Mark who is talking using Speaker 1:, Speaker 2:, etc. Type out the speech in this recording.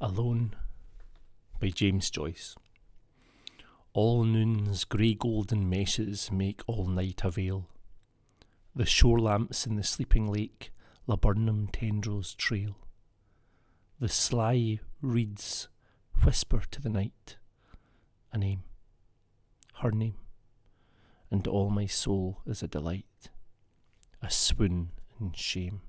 Speaker 1: Alone by James Joyce. All noon's grey golden meshes make all night a veil. The shore lamps in the sleeping lake laburnum tendrils trail. The sly reeds whisper to the night a name, her name, and all my soul is a delight, a swoon in shame.